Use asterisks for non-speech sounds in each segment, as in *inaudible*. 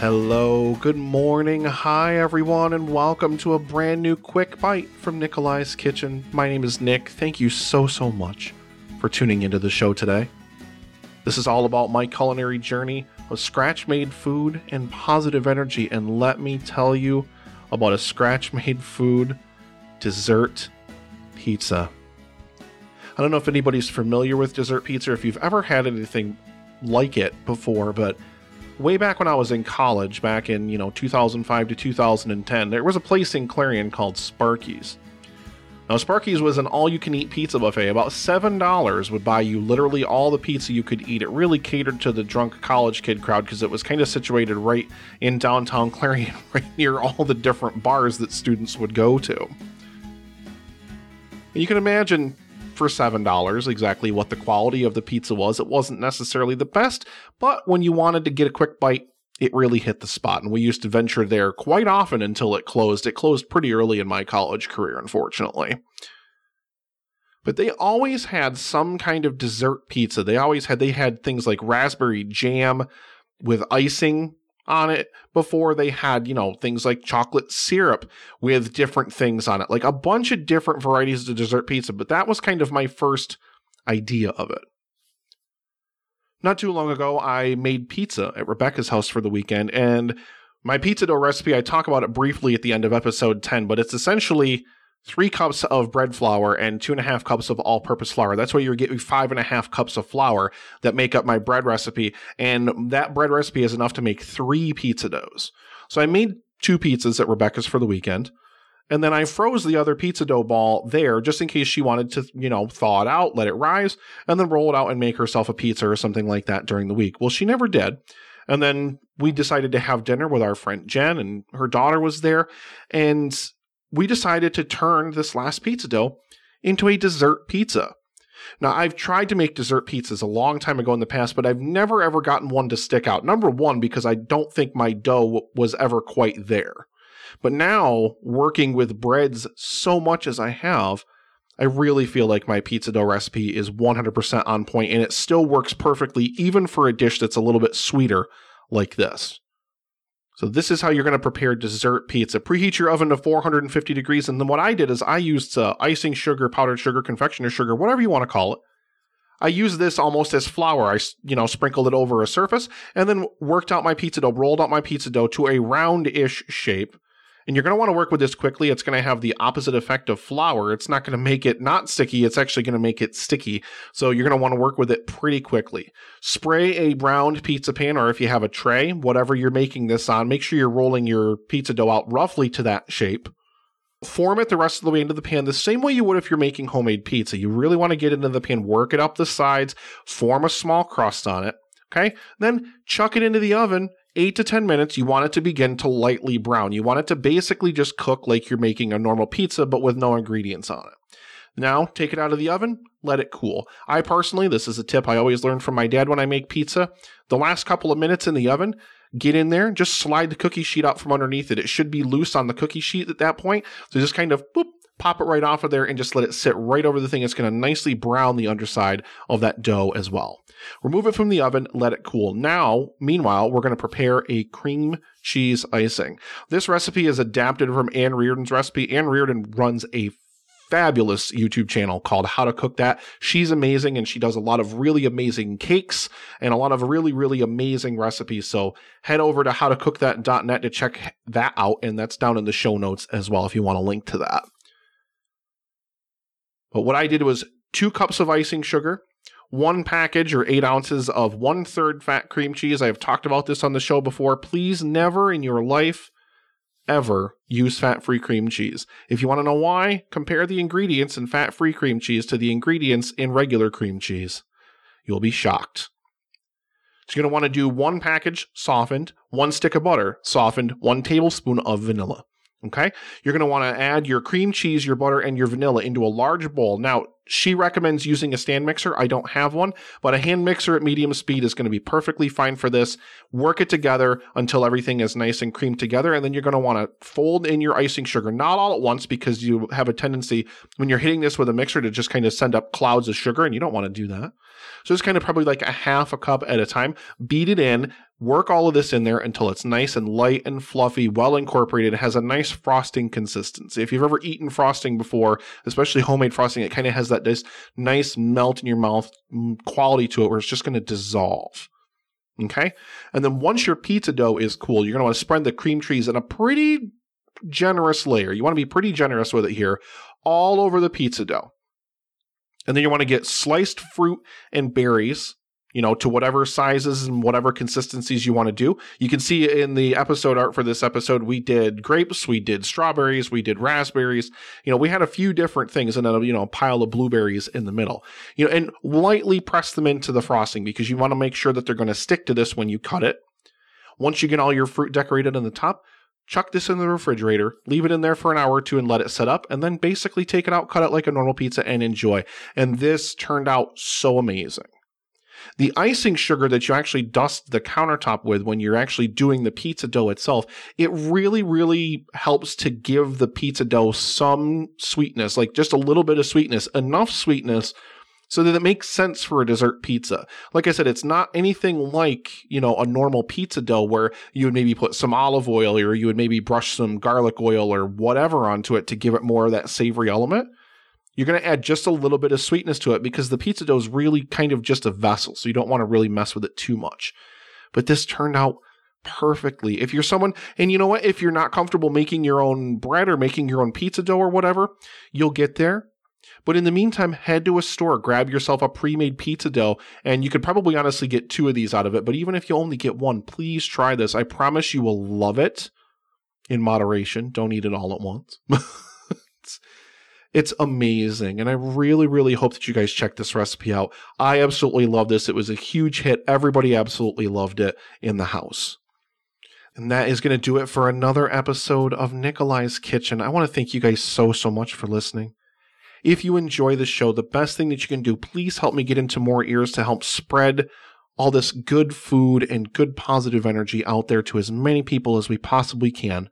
Hello, good morning, hi everyone, and welcome to a brand new quick bite from Nikolai's Kitchen. My name is Nick. Thank you so, so much for tuning into the show today. This is all about my culinary journey of scratch made food and positive energy, and let me tell you about a scratch made food dessert pizza. I don't know if anybody's familiar with dessert pizza, if you've ever had anything like it before, but way back when I was in college, back in, you know, 2005 to 2010, there was a place in Clarion called Sparky's. Now, Sparky's was an all you can eat pizza buffet. About $7 would buy you literally all the pizza you could eat. It really catered to the drunk college kid crowd because it was kind of situated right in downtown Clarion, *laughs* right near all the different bars that students would go to. And you can imagine for $7 exactly what the quality of the pizza was. It wasn't necessarily the best, but when you wanted to get a quick bite, it really hit the spot. And we used to venture there quite often until it closed. It closed pretty early in my college career, unfortunately. But they always had some kind of dessert pizza. They always had they had things like raspberry jam with icing on it before they had, you know, things like chocolate syrup with different things on it, like a bunch of different varieties of dessert pizza. But that was kind of my first idea of it. Not too long ago, I made pizza at Rebecca's house for the weekend, and my pizza dough recipe, I talk about it briefly at the end of episode 10, but it's essentially three cups of bread flour and two and a half cups of all purpose flour. That's why you're getting five and a half cups of flour that make up my bread recipe. And that bread recipe is enough to make three pizza doughs. So I made two pizzas at Rebecca's for the weekend. And then I froze the other pizza dough ball there just in case she wanted to, you know, thaw it out, let it rise, and then roll it out and make herself a pizza or something like that during the week. Well, she never did. And then we decided to have dinner with our friend Jen, and her daughter was there. And we decided to turn this last pizza dough into a dessert pizza. Now, I've tried to make dessert pizzas a long time ago in the past, but I've never ever gotten one to stick out. Number one, because I don't think my dough was ever quite there. But now, working with breads so much as I have, I really feel like my pizza dough recipe is 100% on point and it still works perfectly, even for a dish that's a little bit sweeter like this. So this is how you're going to prepare dessert pizza. Preheat your oven to 450 degrees, and then what I did is I used uh, icing sugar, powdered sugar, confectioner sugar, whatever you want to call it. I used this almost as flour. I, you know, sprinkled it over a surface, and then worked out my pizza dough, rolled out my pizza dough to a round-ish shape, and you're going to want to work with this quickly. It's going to have the opposite effect of flour. It's not going to make it not sticky. It's actually going to make it sticky. So you're going to want to work with it pretty quickly. Spray a browned pizza pan, or if you have a tray, whatever you're making this on, make sure you're rolling your pizza dough out roughly to that shape. Form it the rest of the way into the pan the same way you would if you're making homemade pizza. You really want to get into the pan, work it up the sides, form a small crust on it. Okay. Then chuck it into the oven eight to 10 minutes, you want it to begin to lightly brown. You want it to basically just cook like you're making a normal pizza, but with no ingredients on it. Now, take it out of the oven, let it cool. I personally, this is a tip I always learned from my dad when I make pizza. The last couple of minutes in the oven, get in there, just slide the cookie sheet out from underneath it. It should be loose on the cookie sheet at that point. So just kind of boop, pop it right off of there and just let it sit right over the thing. It's going to nicely brown the underside of that dough as well. Remove it from the oven, let it cool. Now, meanwhile, we're going to prepare a cream cheese icing. This recipe is adapted from Ann Reardon's recipe. Ann Reardon runs a fabulous YouTube channel called How to Cook That. She's amazing and she does a lot of really amazing cakes and a lot of really, really amazing recipes. So head over to howtocookthat.net to check that out. And that's down in the show notes as well if you want a link to that. But what I did was two cups of icing sugar, one package or eight ounces of one third fat cream cheese. I have talked about this on the show before. Please never in your life ever use fat free cream cheese. If you want to know why, compare the ingredients in fat free cream cheese to the ingredients in regular cream cheese. You'll be shocked. So you're going to want to do one package softened, one stick of butter softened, one tablespoon of vanilla. Okay. You're going to want to add your cream cheese, your butter, and your vanilla into a large bowl. Now, she recommends using a stand mixer. I don't have one, but a hand mixer at medium speed is going to be perfectly fine for this. Work it together until everything is nice and creamed together. And then you're going to want to fold in your icing sugar, not all at once because you have a tendency when you're hitting this with a mixer to just kind of send up clouds of sugar and you don't want to do that. So it's kind of probably like a half a cup at a time. Beat it in, Work all of this in there until it's nice and light and fluffy, well incorporated. Has a nice frosting consistency. If you've ever eaten frosting before, especially homemade frosting, it kind of has that this nice melt in your mouth mm, quality to it where it's just going to dissolve. Okay. And then once your pizza dough is cool, you're going to want to spread the cream cheese in a pretty generous layer. You want to be pretty generous with it here, all over the pizza dough. And then you want to get sliced fruit and berries you know, to whatever sizes and whatever consistencies you want to do. You can see in the episode art for this episode, we did grapes, we did strawberries, we did raspberries. You know, we had a few different things and then, you know, a pile of blueberries in the middle. You know, and lightly press them into the frosting because you want to make sure that they're going to stick to this when you cut it. Once you get all your fruit decorated on the top, chuck this in the refrigerator, leave it in there for an hour or two and let it set up, and then basically take it out, cut it like a normal pizza, and enjoy. And this turned out so amazing. The icing sugar that you actually dust the countertop with when you're actually doing the pizza dough itself, it really, really helps to give the pizza dough some sweetness, like just a little bit of sweetness, enough sweetness so that it makes sense for a dessert pizza. Like I said, it's not anything like, you know, a normal pizza dough where you would maybe put some olive oil or you would maybe brush some garlic oil or whatever onto it to give it more of that savory element you're going to add just a little bit of sweetness to it because the pizza dough is really kind of just a vessel. So you don't want to really mess with it too much. But this turned out perfectly. If you're someone, and you know what, if you're not comfortable making your own bread or making your own pizza dough or whatever, you'll get there. But in the meantime, head to a store, grab yourself a pre made pizza dough, and you could probably honestly get two of these out of it. But even if you only get one, please try this. I promise you will love it in moderation. Don't eat it all at once. *laughs* It's amazing. And I really, really hope that you guys check this recipe out. I absolutely love this. It was a huge hit. Everybody absolutely loved it in the house. And that is going to do it for another episode of Nikolai's Kitchen. I want to thank you guys so, so much for listening. If you enjoy the show, the best thing that you can do, please help me get into more ears to help spread all this good food and good positive energy out there to as many people as we possibly can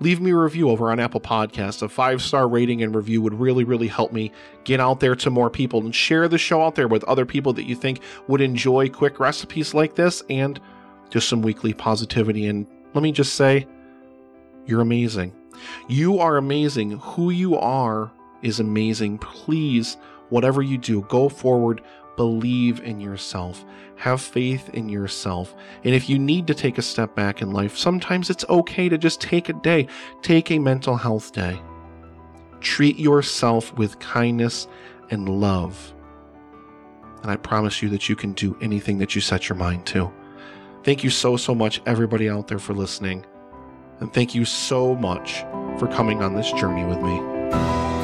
leave me a review over on Apple Podcasts. A five star rating and review would really, really help me get out there to more people and share the show out there with other people that you think would enjoy quick recipes like this and just some weekly positivity. And let me just say, you're amazing. You are amazing. Who you are is amazing. Please, whatever you do, go forward believe in yourself, have faith in yourself. And if you need to take a step back in life, sometimes it's okay to just take a day, take a mental health day. Treat yourself with kindness and love. And I promise you that you can do anything that you set your mind to. Thank you so, so much, everybody out there, for listening. And thank you so much for coming on this journey with me.